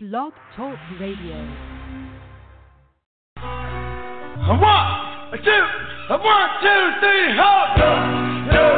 Blog Talk Radio. A one, a two, a one, two, three, hold. Do,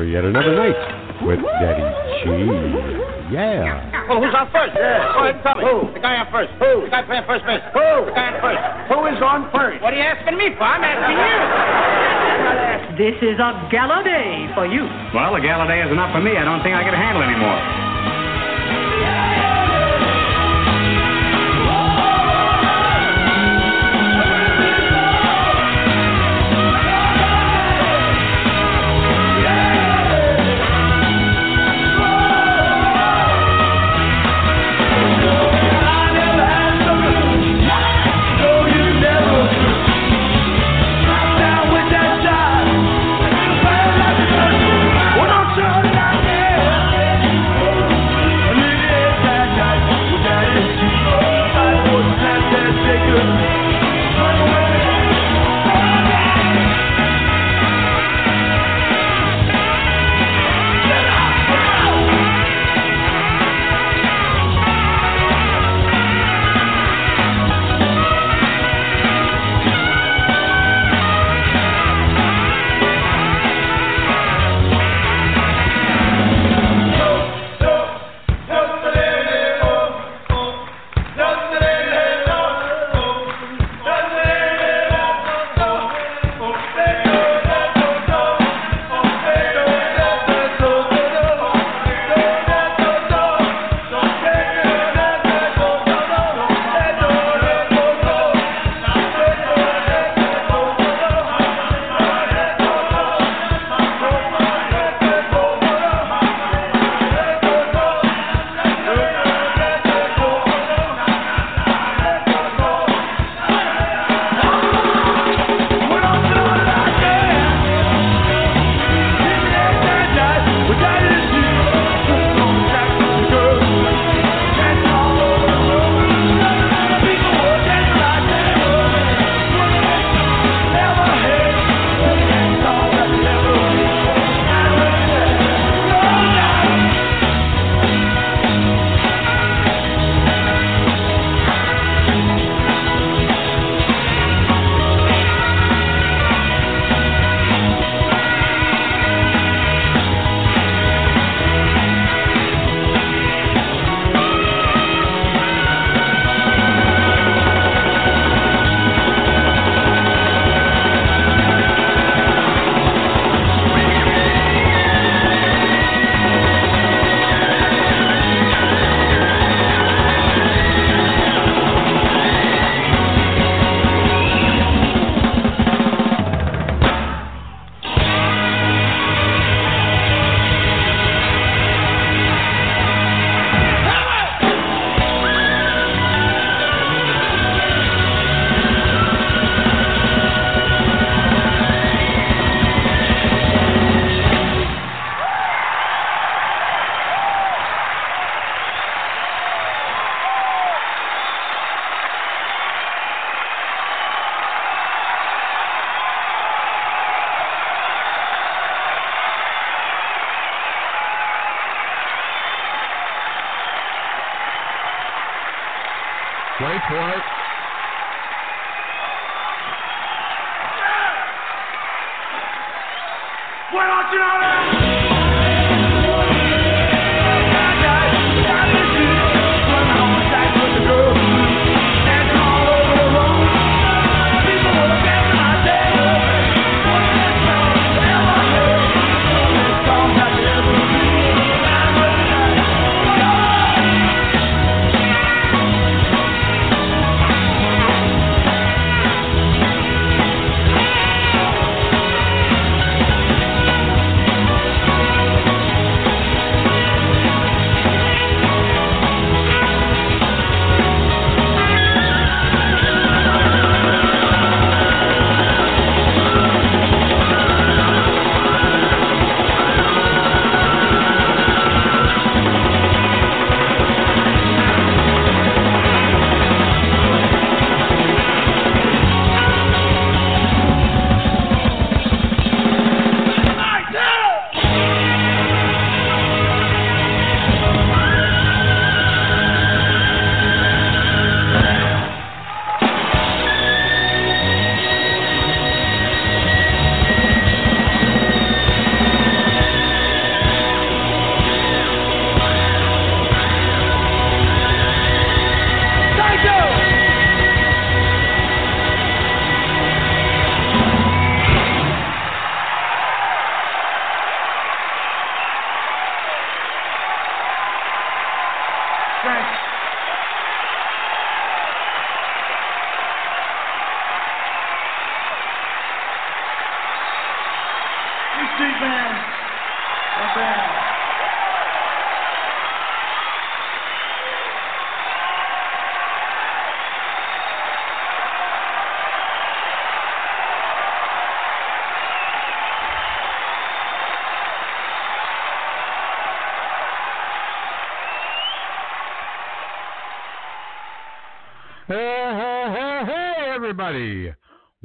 for yet another night with Daddy G. Yeah. Well, who's on first? Yeah. Go ahead and tell me. Who? The guy on first. Who? The guy playing first base. Who? The guy on first. Who is on first? What are you asking me for? I'm asking you. This is a gala day for you. Well, a gala day is enough for me. I don't think I can handle anymore.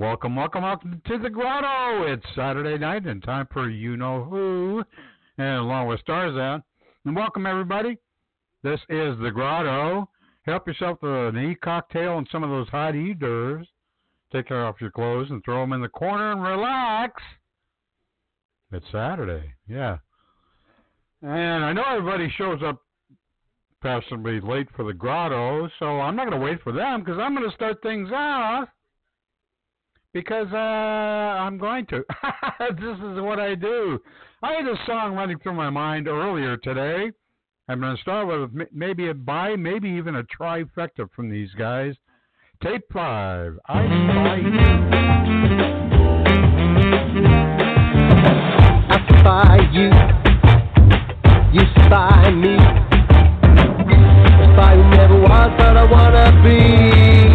Welcome, welcome, welcome to the grotto. It's Saturday night and time for You Know Who, and along with Starzan. And welcome, everybody. This is the grotto. Help yourself to an e cocktail and some of those hot eaters. Take care off your clothes and throw them in the corner and relax. It's Saturday, yeah. And I know everybody shows up possibly late for the grotto, so I'm not going to wait for them because I'm going to start things off because uh, I'm going to. this is what I do. I had a song running through my mind earlier today. I'm going to start with maybe a buy, maybe even a trifecta from these guys. Tape five. I spy you. I spy you, you spy me. Spy who never was, but I wanna be.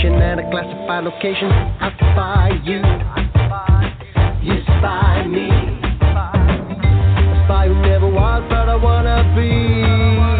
destination and a classified location. I spy you, you spy me. A spy who never was, but I wanna be.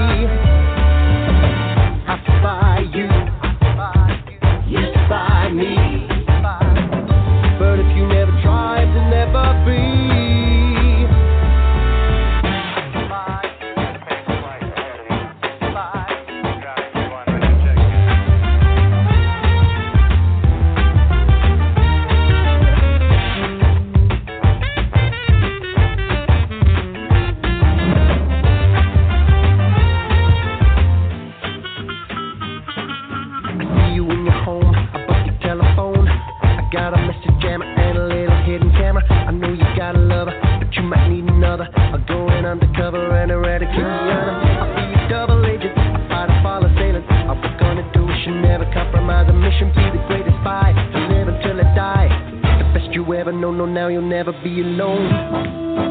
Know, now you'll never be alone.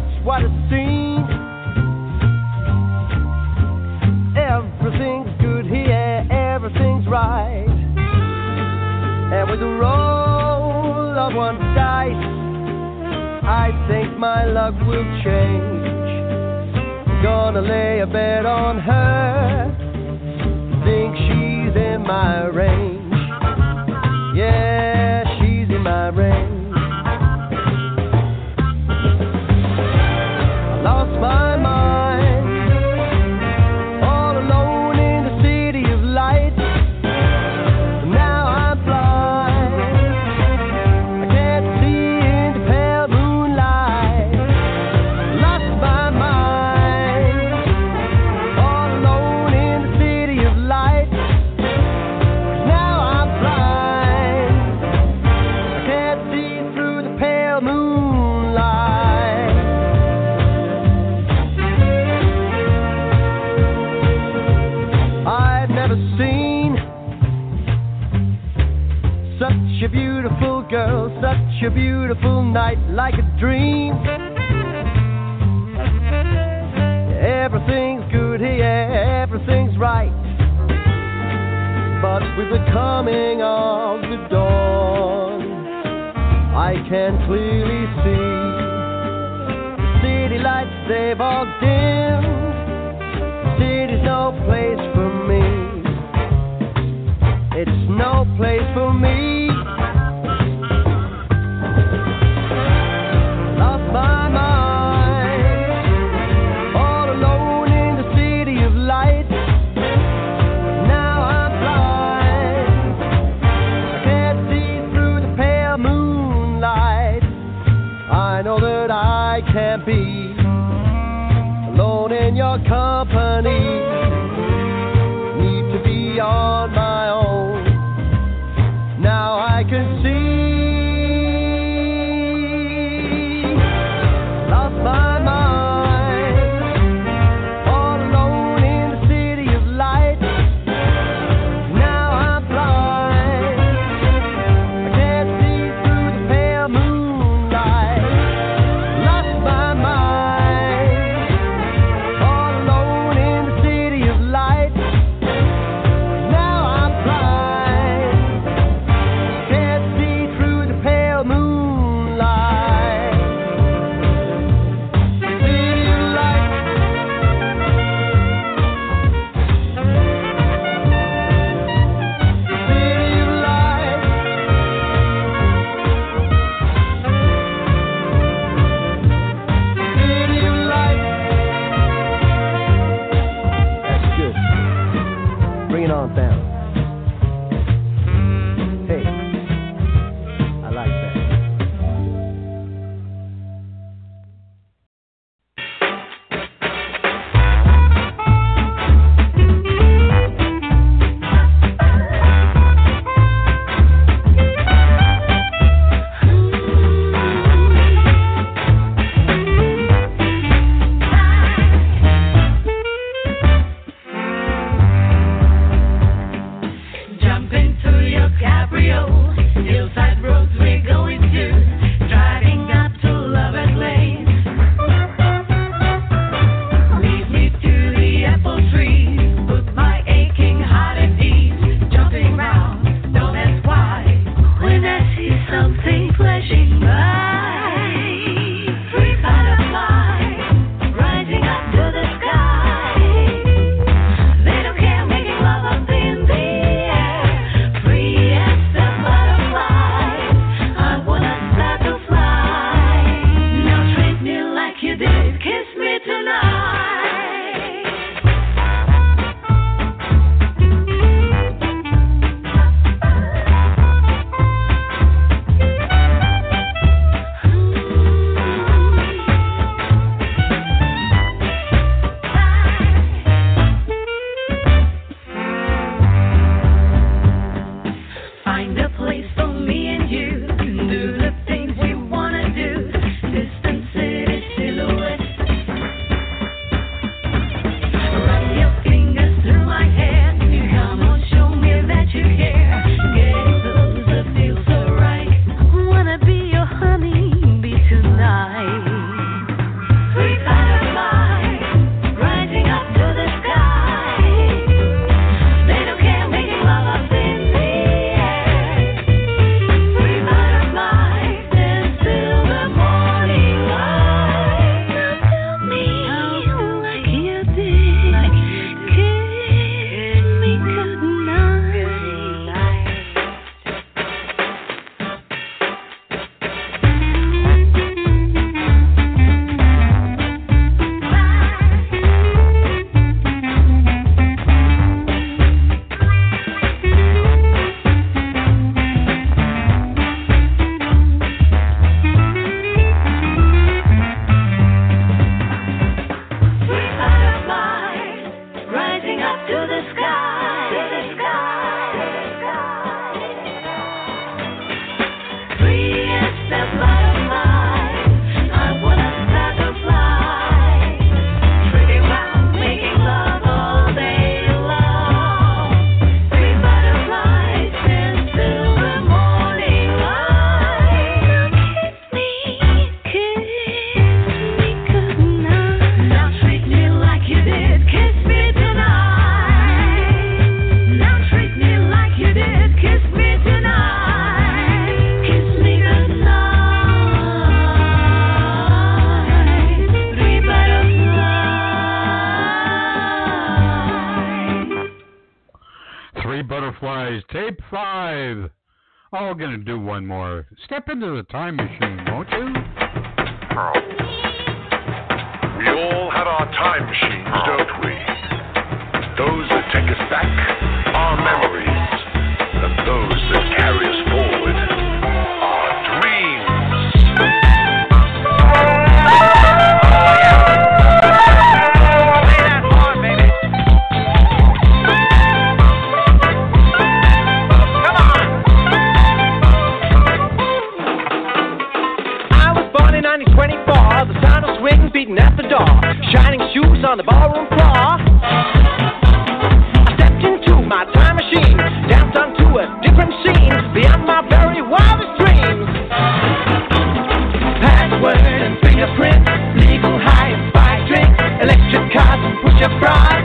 lights, what a scene. Everything's good here, everything's right. And with a roll of one dice, I think my luck will change. Gonna lay a bet on her, think she's in my range. a beautiful night like a dream. Everything's good here, everything's right. But with the coming of the dawn, I can clearly see the city lights they've all dimmed. The city's no place your car. going to do one more. Step into the time machine. your pride.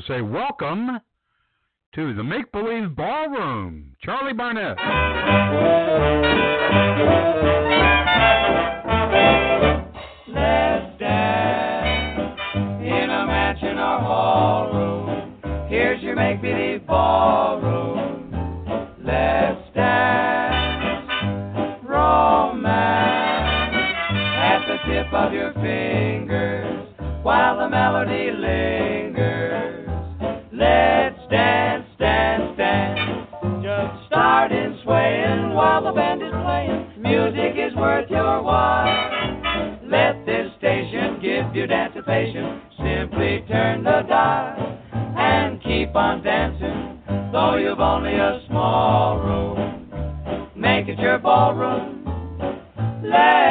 to say sorrow. Let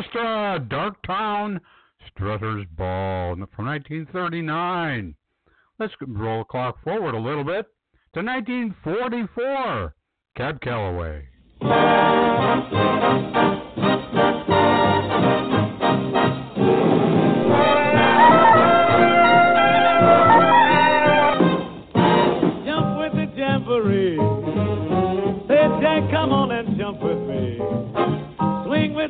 orchestra, uh, Darktown Strutters Ball from 1939. Let's roll the clock forward a little bit to 1944. Cab Calloway.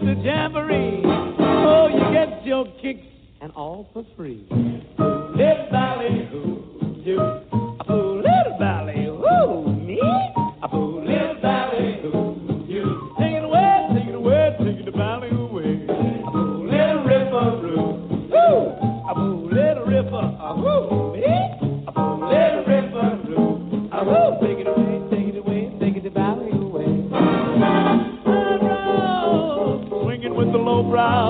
at the jamboree. Oh, you get your kicks and all for free. Hip valley, hoo, you fool. around.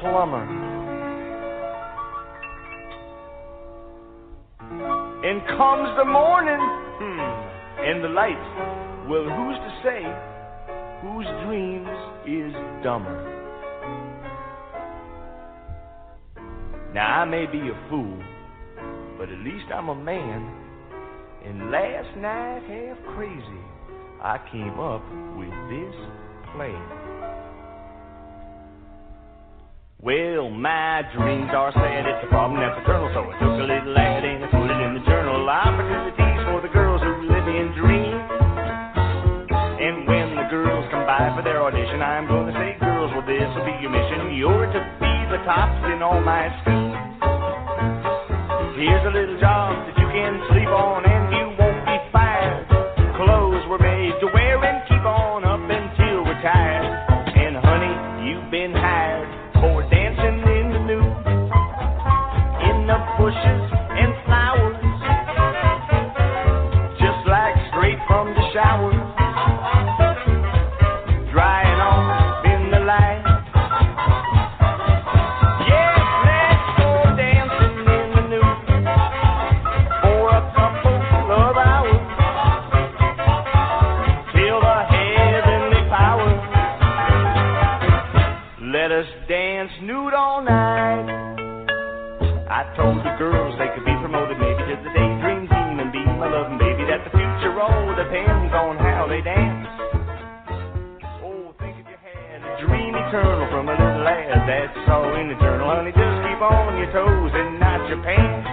Plumber. And comes the morning, hmm, and the light. Well, who's to say whose dreams is dumber? Now, I may be a fool, but at least I'm a man. And last night, half crazy, I came up with this plan. Well, my dreams are sad, it's a problem that's eternal, so I took a little ad and I put it in the journal. Opportunities for the girls who live in dreams. And when the girls come by for their audition, I'm gonna say, girls, well, this will be your mission. You're to be the tops in all my schools. Here's a little job that you can sleep on and you won't be fired. Clothes were made to wear and keep on up until we're eternal from a little lad that's so in eternal. Honey, just keep on your toes and not your pants.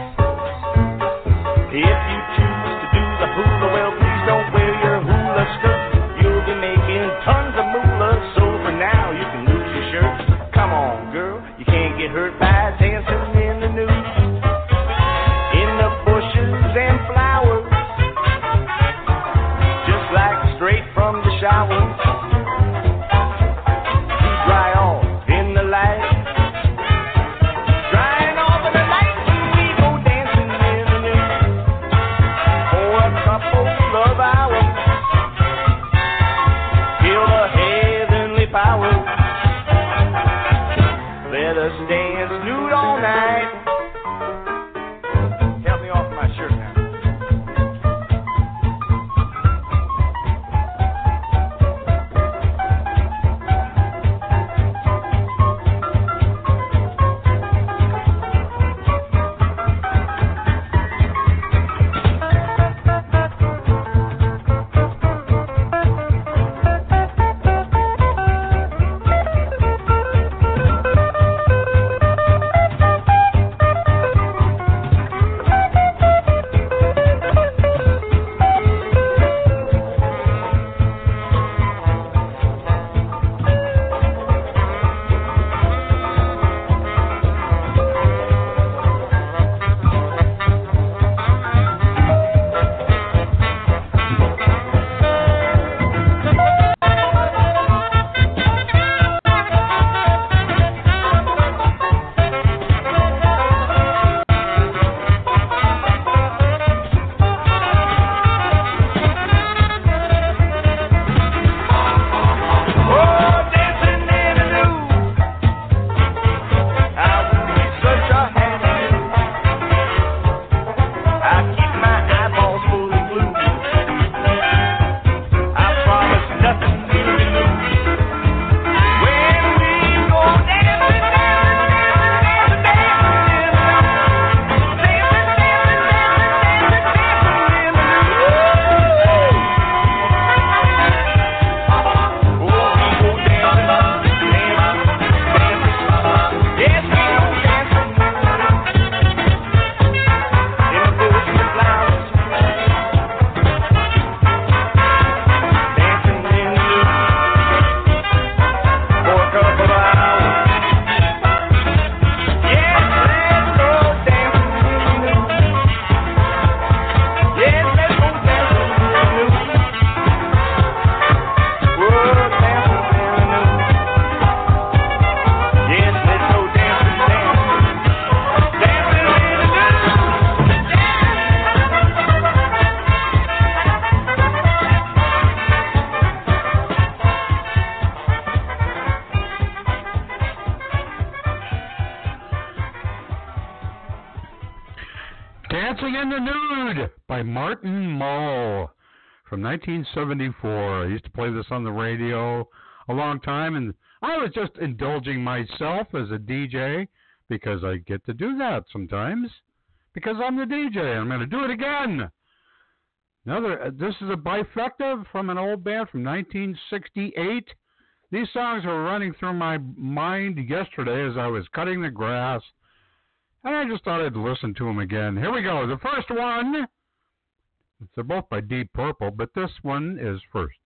If you choose to do the hula, well, in the Nude by Martin Mull from 1974. I used to play this on the radio a long time, and I was just indulging myself as a DJ because I get to do that sometimes because I'm the DJ. and I'm going to do it again. Another. Uh, this is a bifecta from an old band from 1968. These songs were running through my mind yesterday as I was cutting the grass, and I just thought I'd listen to them again. Here we go. The first one. They're both by Deep Purple, but this one is first.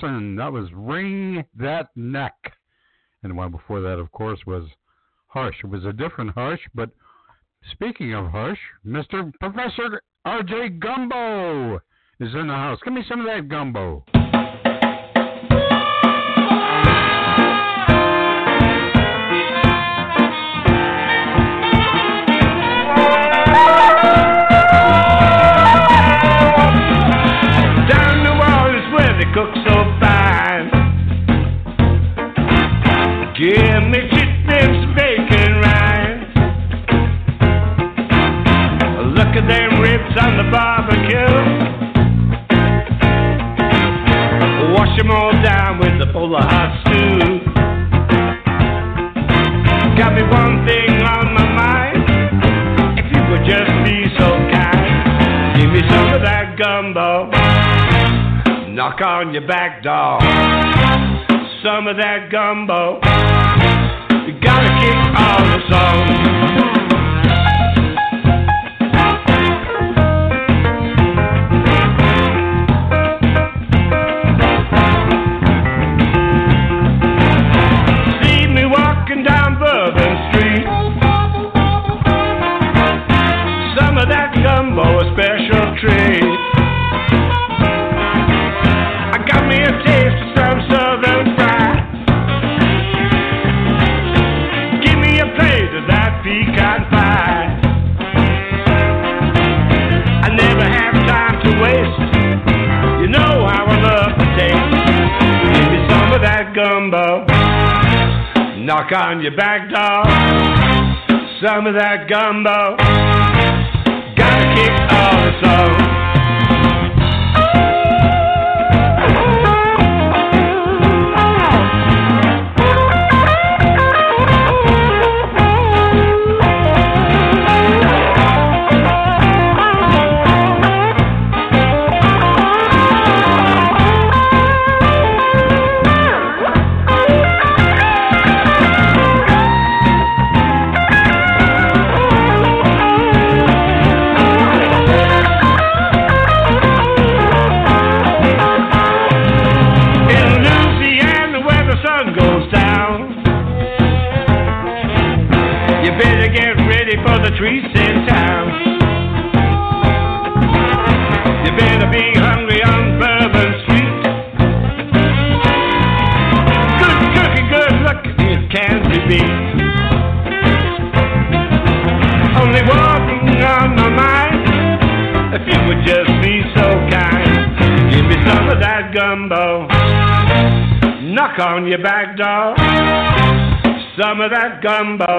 That was Wring That Neck. And the one before that, of course, was Hush. It was a different Hush, but speaking of Hush, Mr. Professor R.J. Gumbo is in the house. Give me some of that gumbo. Wash them all down with a bowl of hot stew. Got me one thing on my mind. If you would just be so kind, give me some of that gumbo. Knock on your back door. Some of that gumbo. You gotta kick all the songs. Knock on your back door. Some of that gumbo. Gotta kick all the songs. Your back door. Some of that gumbo.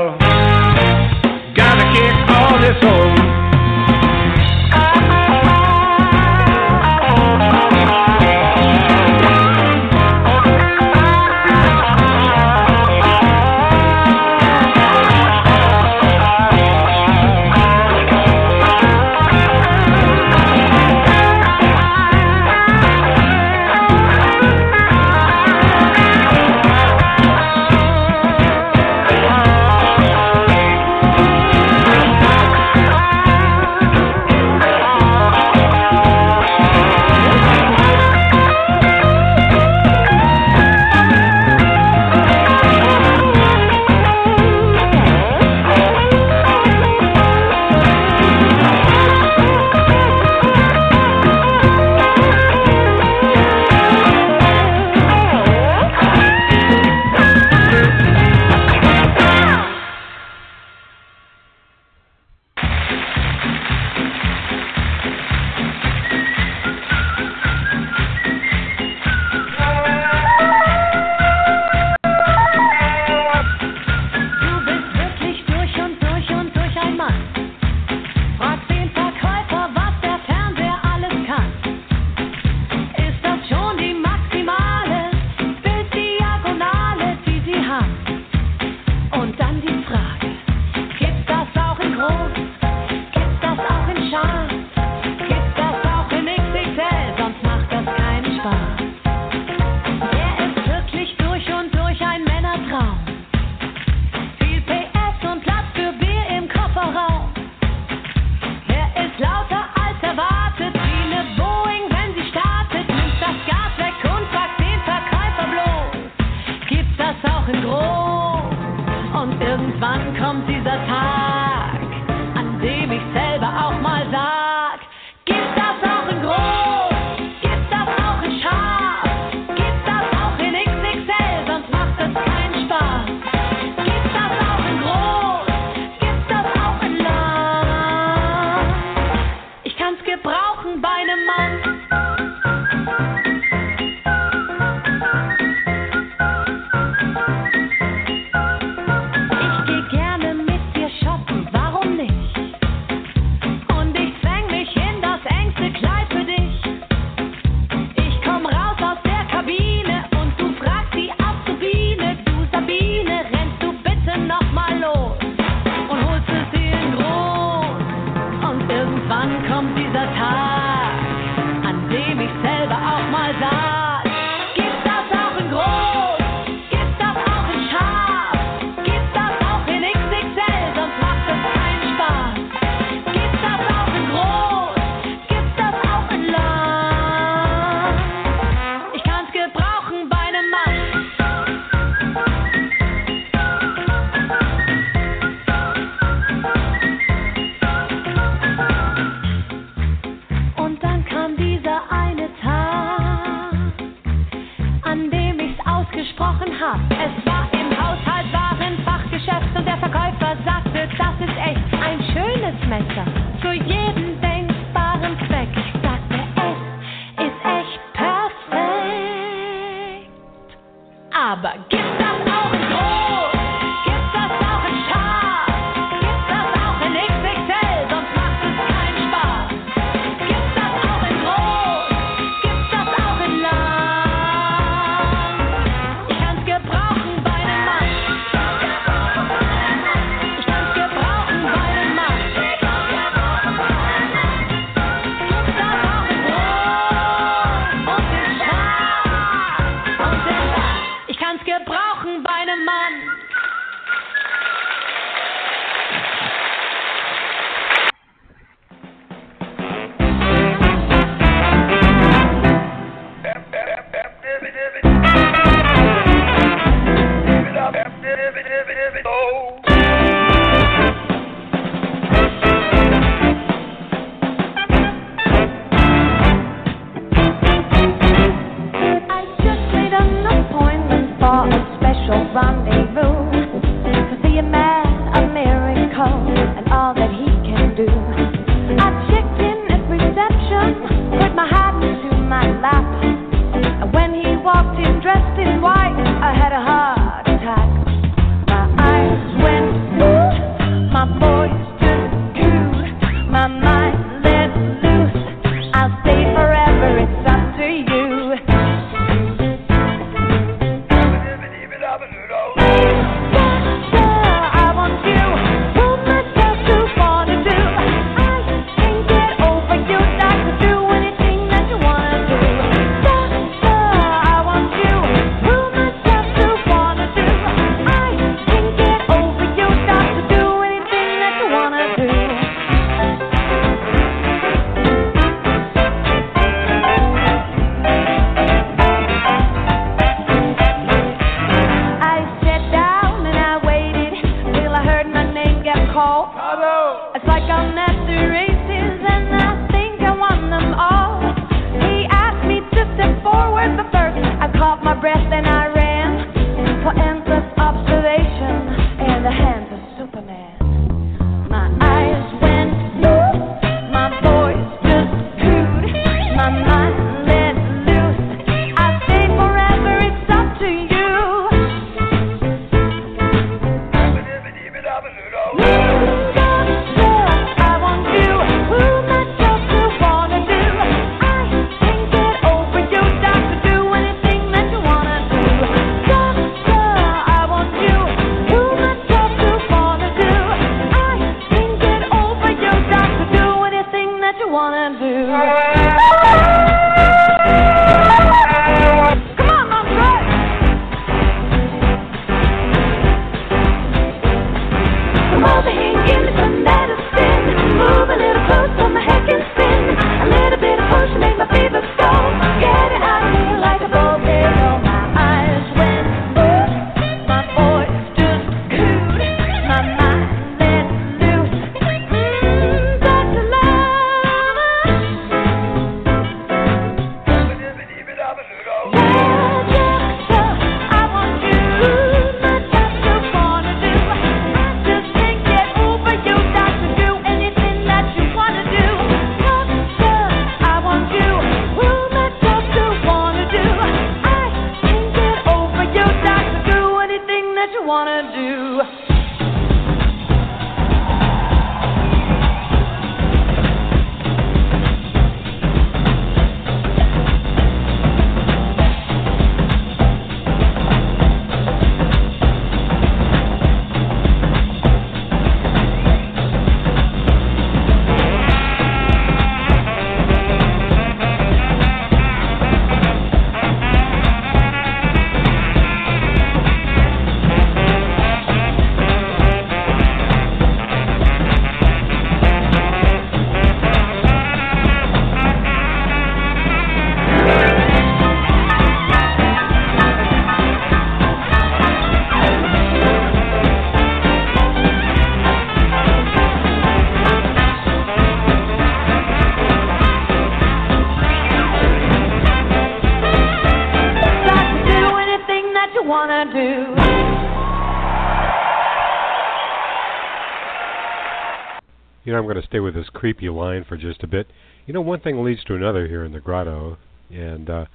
Going to stay with this creepy line for just a bit. You know, one thing leads to another here in the grotto, and uh,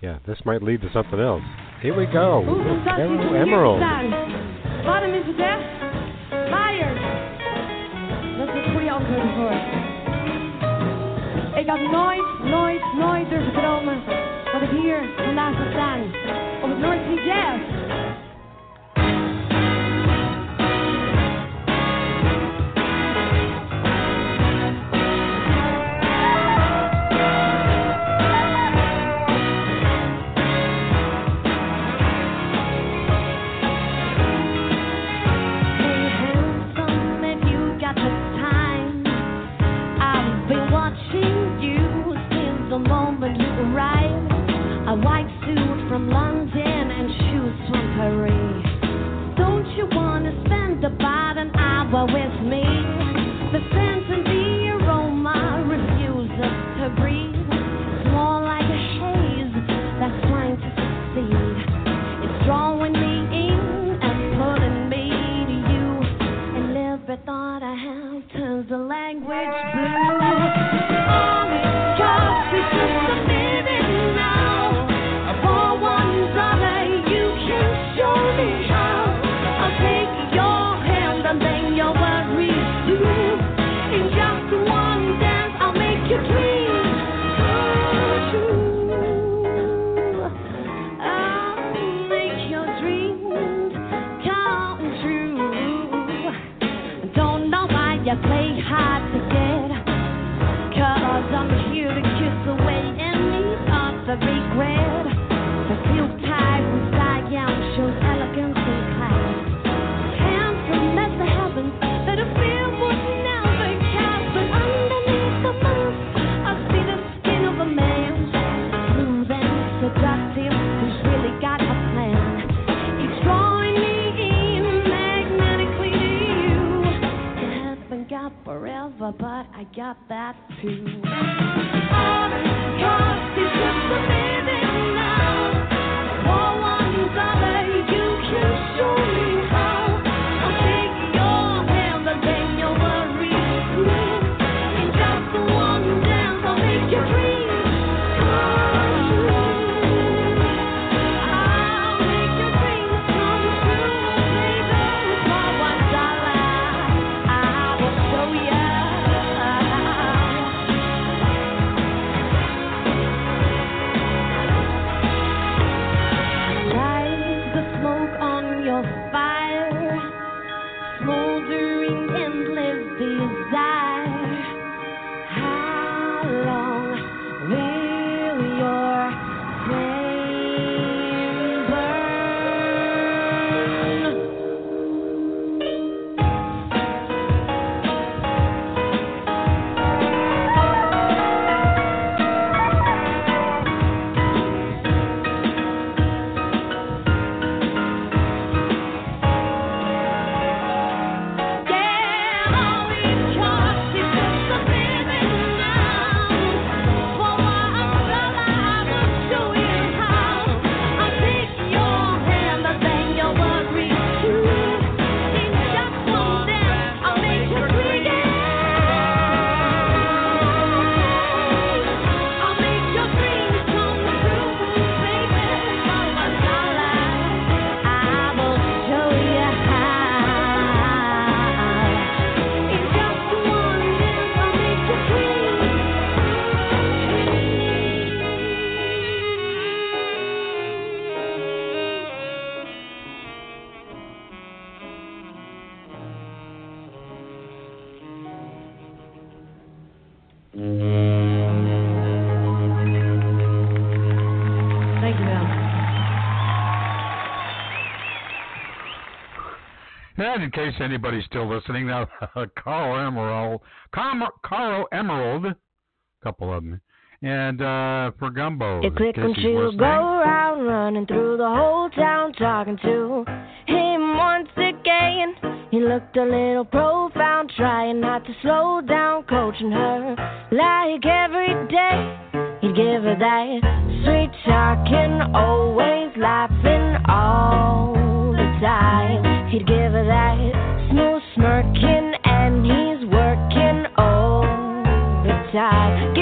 yeah, this might lead to something else. Here we go. Em- Emerald. Waarom is echt? Myers. Dat is het goede antwoord ervoor. Ik had nooit, nooit, nooit durven dromen dat ik hier vandaag zou staan. Op het North Sea Jazz. Got that too. Smoldering And in case anybody's still listening, now Carl Emerald, Carl, Carl Emerald, a couple of them, and uh, for Gumbo. It clicked in when she he's go around running through the whole town talking to him once again. He looked a little profound, trying not to slow down, coaching her like every day. He'd give her that sweet talking, always laughing all the time. He'd give her that smooth smirking, and he's working overtime.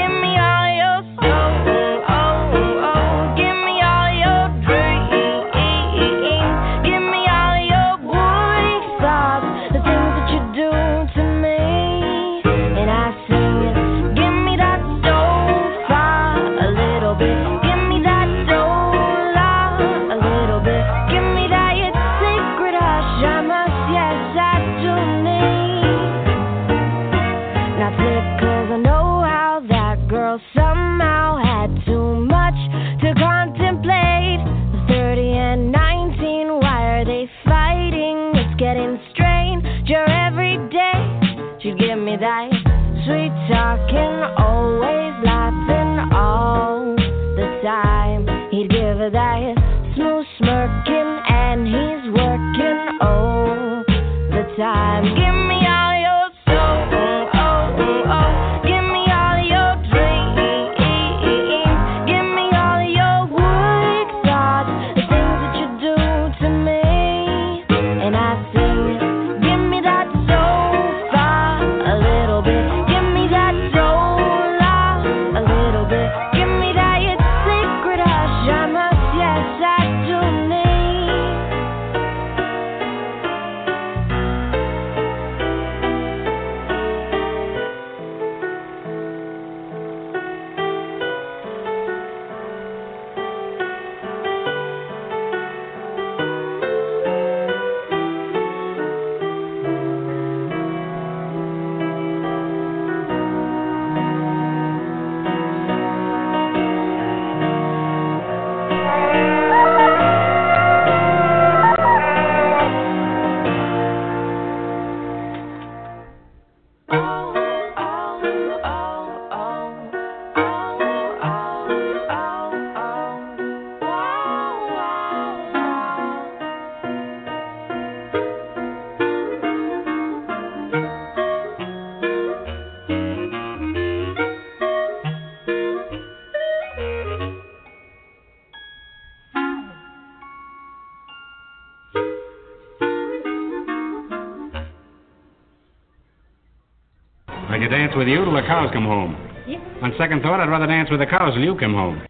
Come home. Yeah. On second thought, I'd rather dance with the cows till you come home.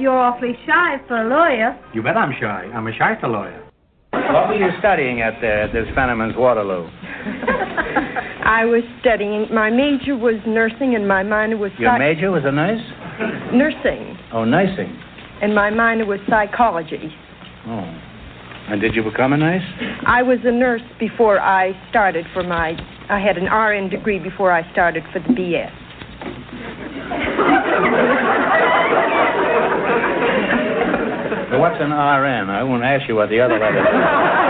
You're awfully shy for a lawyer. You bet I'm shy. I'm a shyster lawyer. What were you studying at there, at this Fenneman's Waterloo? I was studying. My major was nursing, and my minor was Your major was a nurse? nursing, Oh, nursing. and my minor was psychology. Oh. And did you become a nurse? I was a nurse before I started for my. I had an RN degree before I started for the BS. What's an RN? I won't ask you what the other letters are.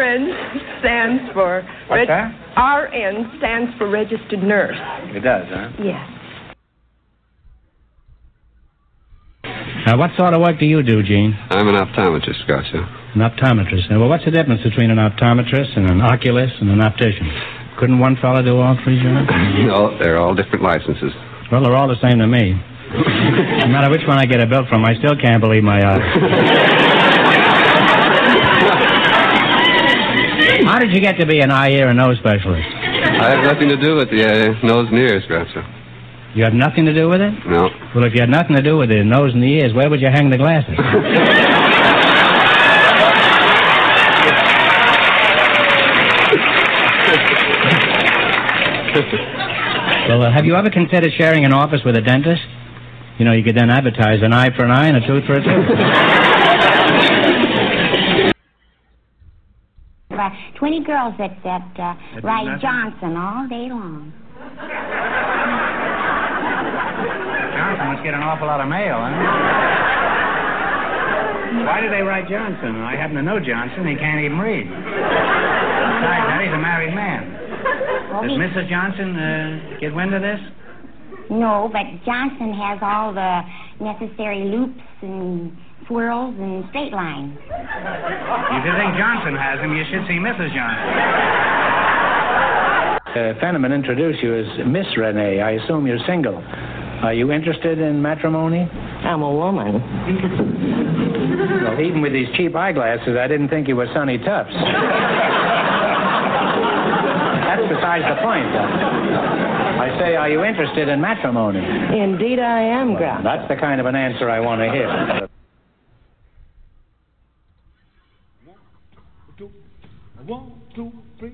RN stands for. What's that? RN stands for registered nurse. It does, huh? Yes. Now, what sort of work do you do, Gene? I'm an optometrist, Groucho. An optometrist. Now, well, what's the difference between an optometrist and an oculist and an optician? Couldn't one fellow do all three jobs? no, they're all different licenses. Well, they're all the same to me. no matter which one I get a bill from, I still can't believe my eyes. How did you get to be an eye, ear, and nose specialist? I have nothing to do with the uh, nose and ears, Groucho. You have nothing to do with it? No. Well, if you had nothing to do with the nose and the ears, where would you hang the glasses? well, uh, have you ever considered sharing an office with a dentist? You know, you could then advertise an eye for an eye and a tooth for a tooth. About 20 girls that, that uh, That do? Johnson all day long. Johnson must get an awful lot of mail, huh? Why do they write Johnson? I happen to know Johnson. He can't even read. Besides that, he's a married man. Oh, Does he- Mrs. Johnson uh, get wind of this? No, but Johnson has all the necessary loops and swirls and straight lines. If you think Johnson has him, you should see Mrs. Johnson. Uh, Fenneman introduced you as Miss Renee. I assume you're single. Are you interested in matrimony? I'm a woman. Well, even with these cheap eyeglasses, I didn't think you were Sonny Tufts. That's besides the point. I say, are you interested in matrimony? Indeed, I am, Ground. That's the kind of an answer I want to hear. One, two, three.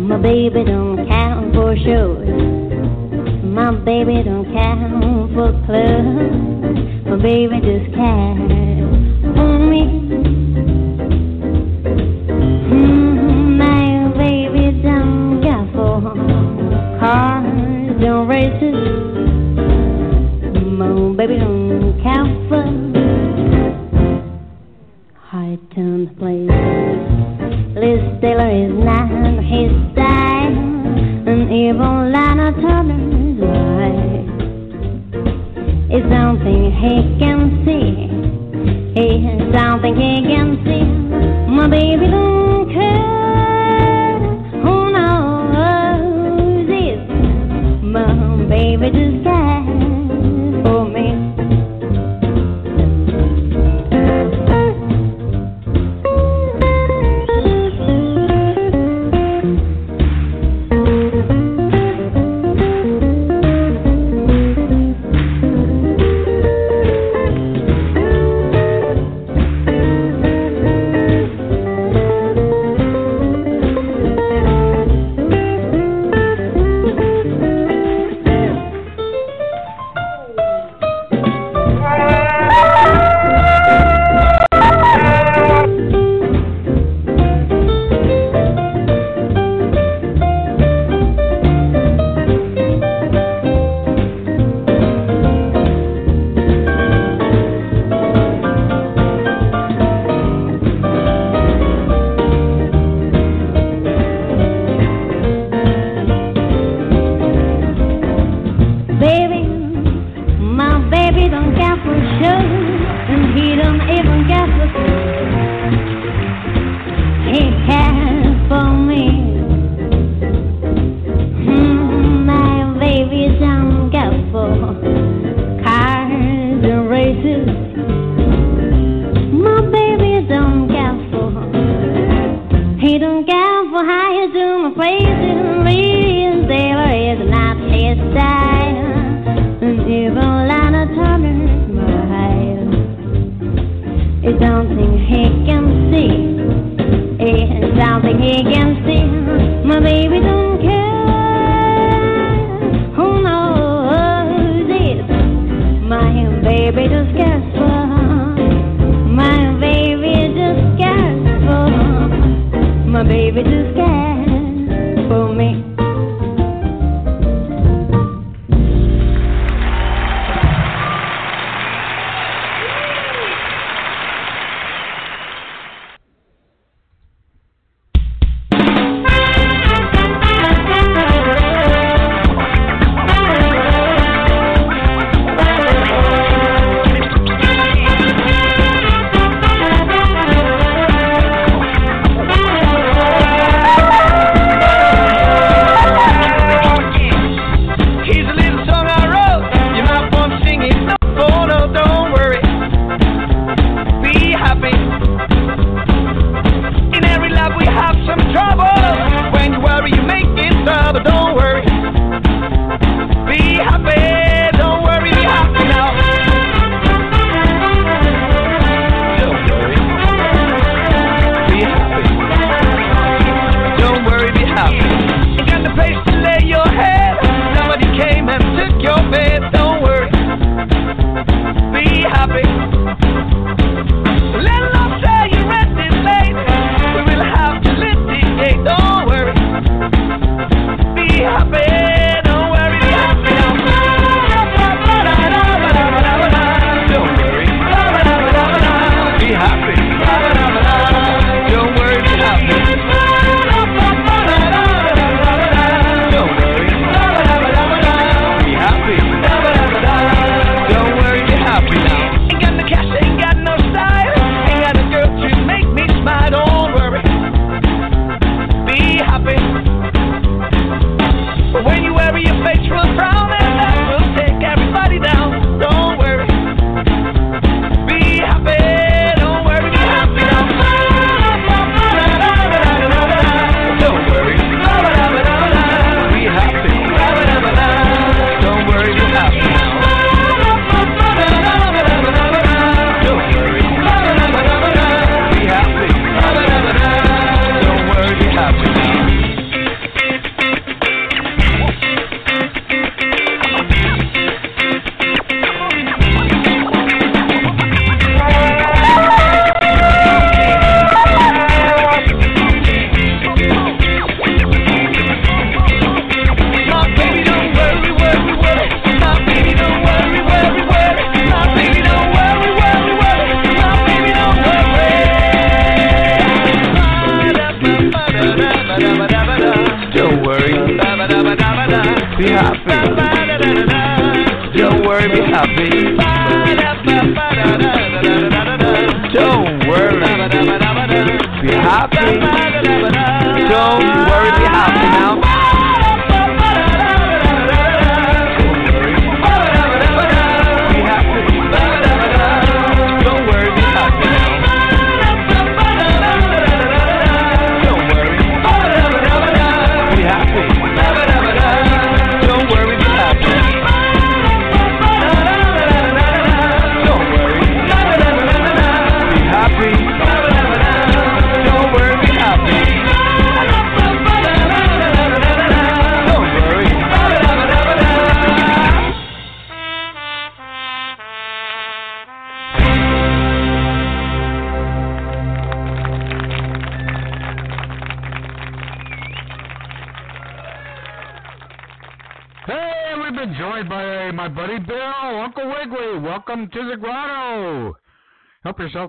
My baby don't count for shows. My baby don't count for clubs. Baby just counts for me.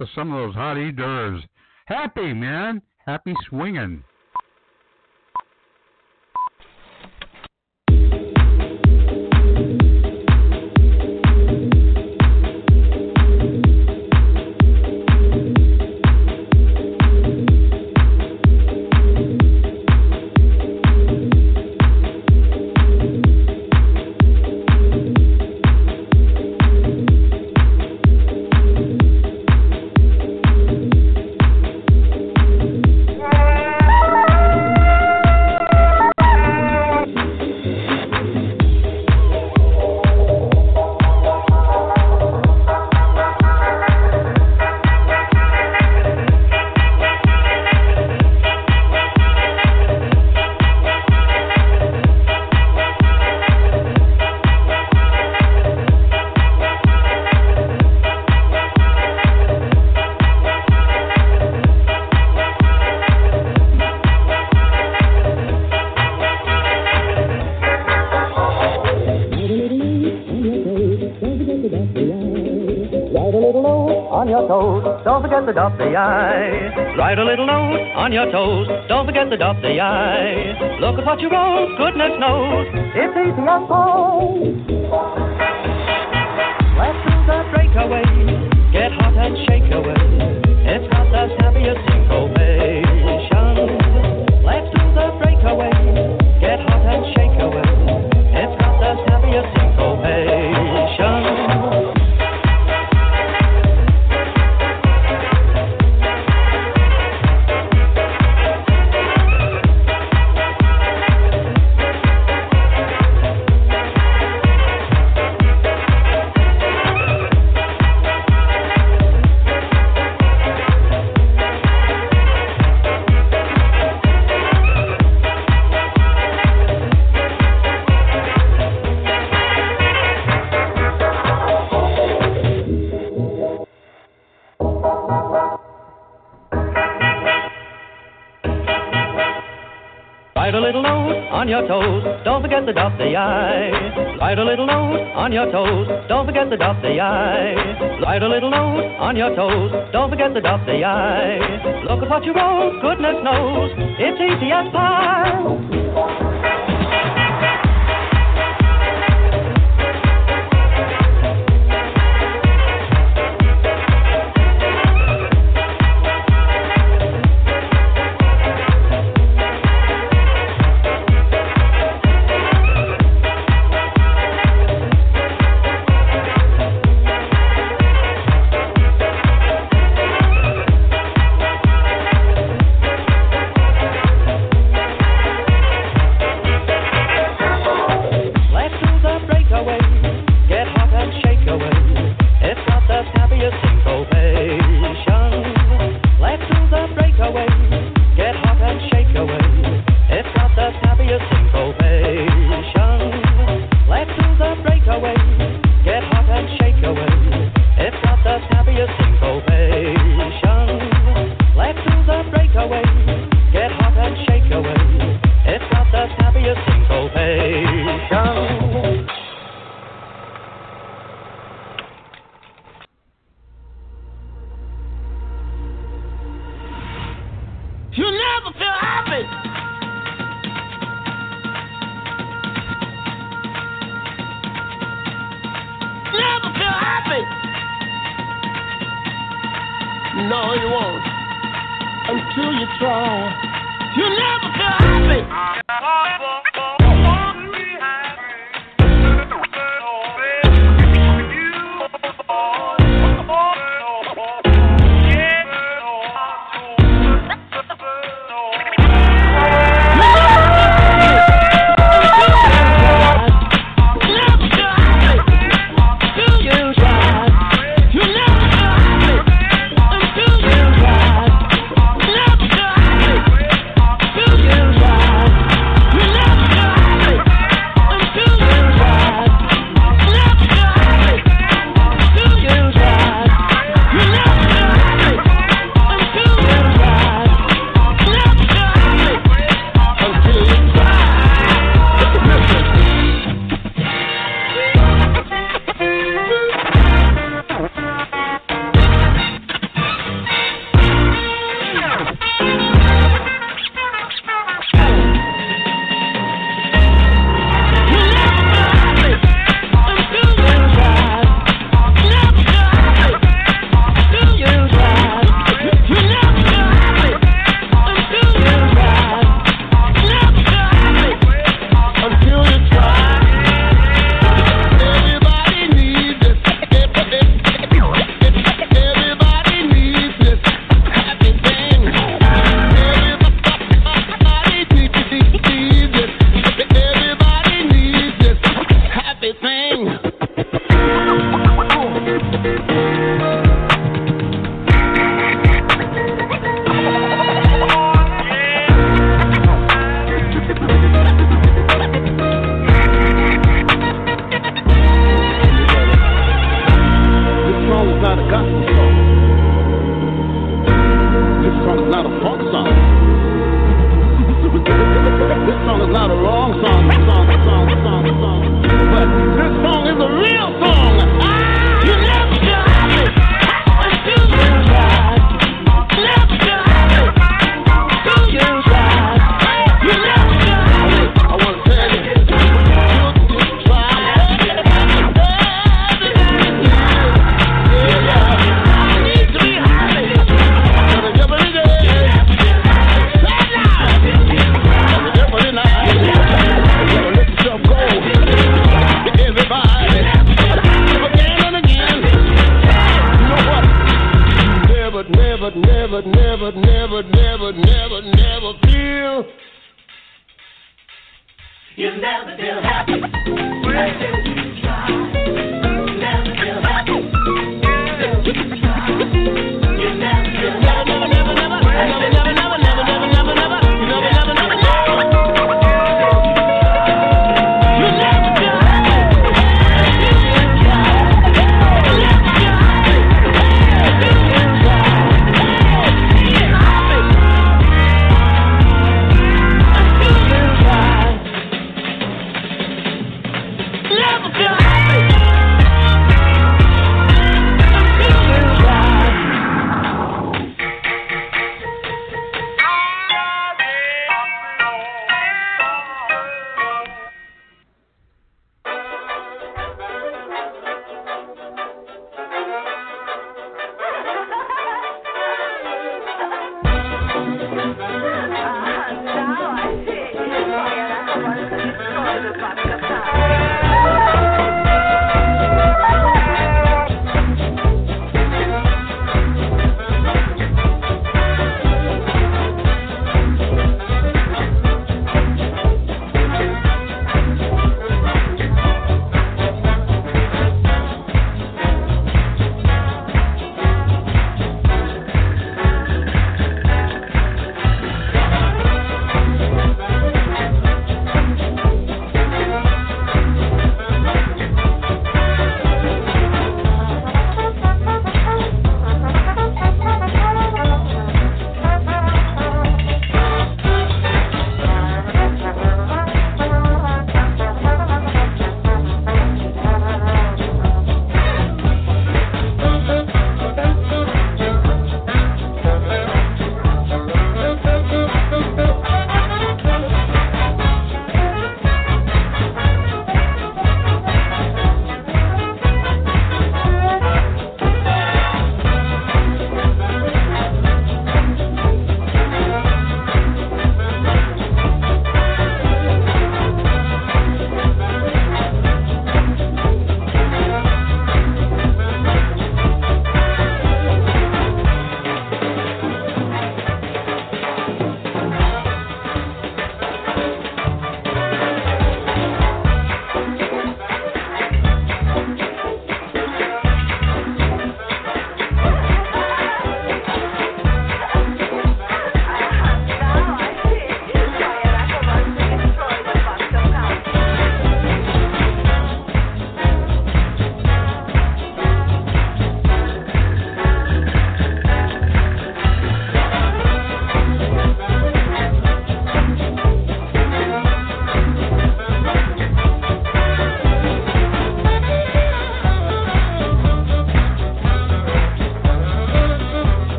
to some of those hot e d'oeuvres. Happy, man. Happy swinging. Don't forget the I. Write a little note on your toes. Don't forget the I. Look at what you wrote. Goodness knows it's easy as pie. Let's do the breakaway. Get hot and shake away. It's got the snappiest syncopation. Let's do the breakaway. Get hot and shake away. It's got the snappiest syncopation. Forget to dot the I. Write a little note on your toes. Don't forget to dot the I. Write a little note on your toes. Don't forget to dot the I. Look at what you wrote. Goodness knows it's easy as pie.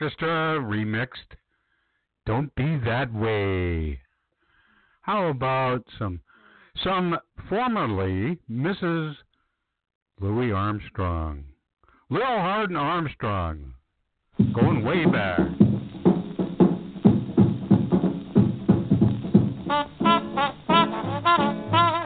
Orchestra remixed Don't Be That Way. How about some some formerly Mrs. Louis Armstrong. Lil Hardin Armstrong. Going way back.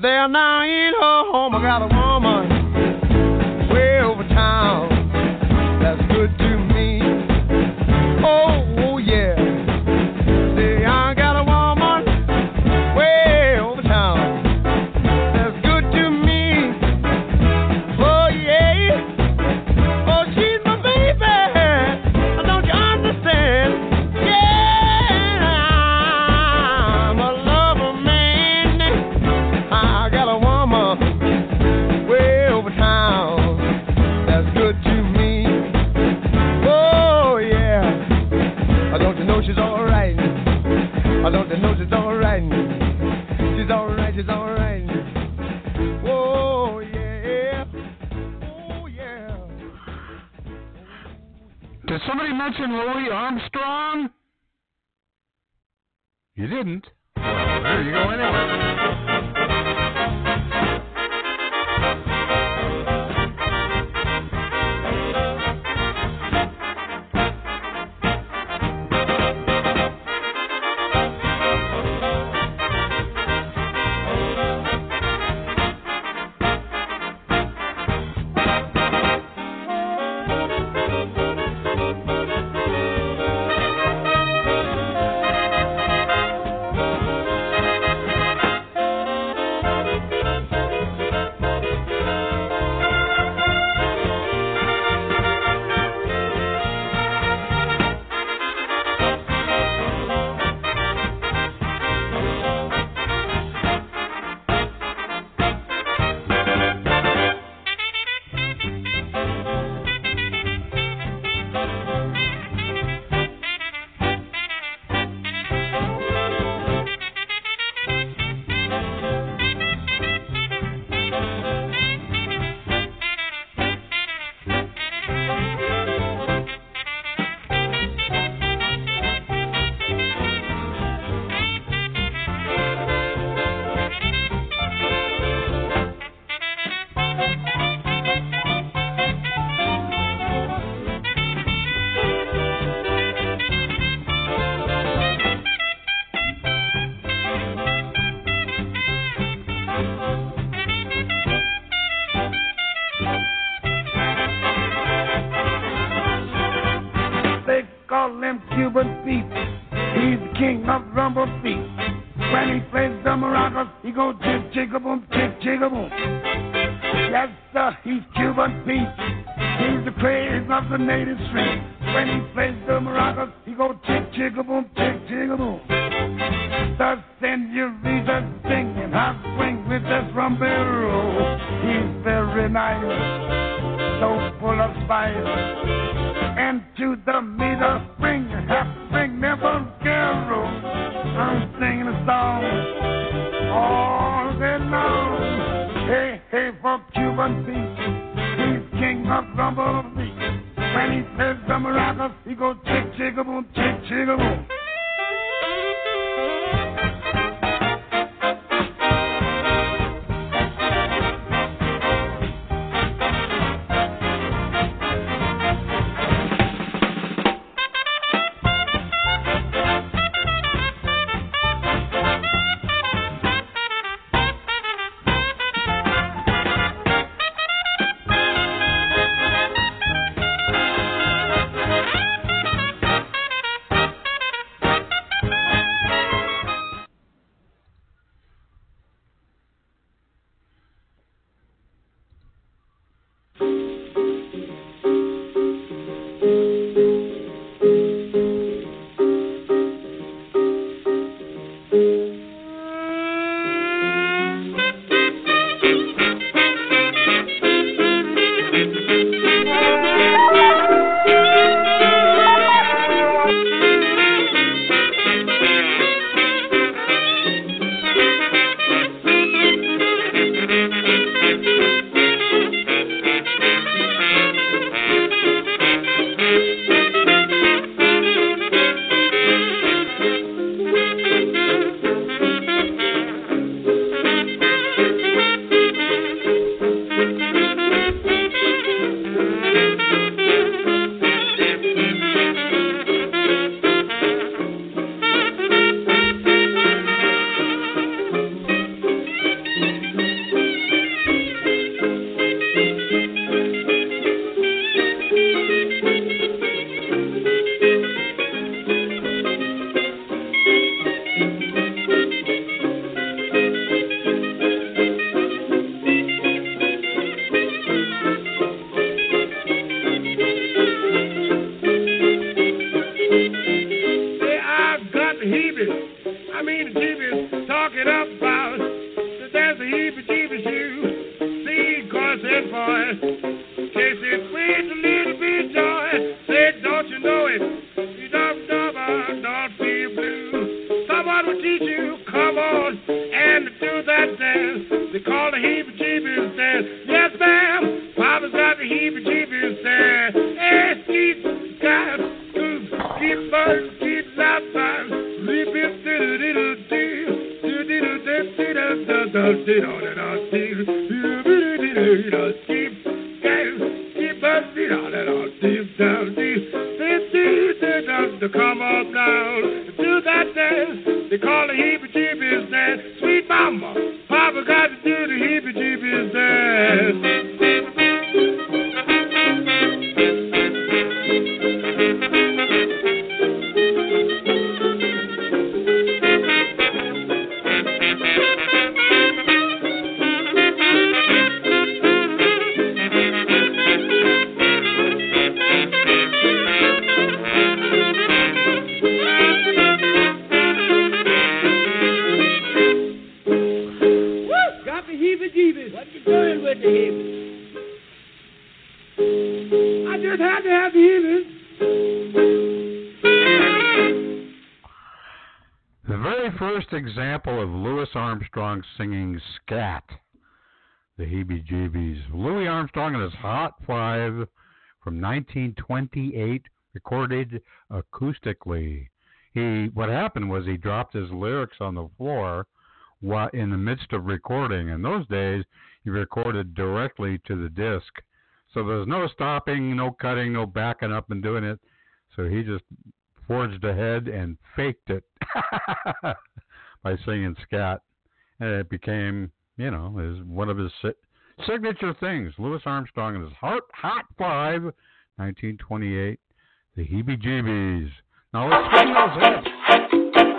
there now in her home. I got a woman. somebody mention Louis Armstrong? You didn't. Well, there you go anyway. his lyrics on the floor while in the midst of recording. In those days, he recorded directly to the disc. So there's no stopping, no cutting, no backing up and doing it. So he just forged ahead and faked it by singing scat. And it became, you know, his, one of his si- signature things. Louis Armstrong and his Heart Hot Five, 1928, The Heebie Jeebies. Now let's swing those hips.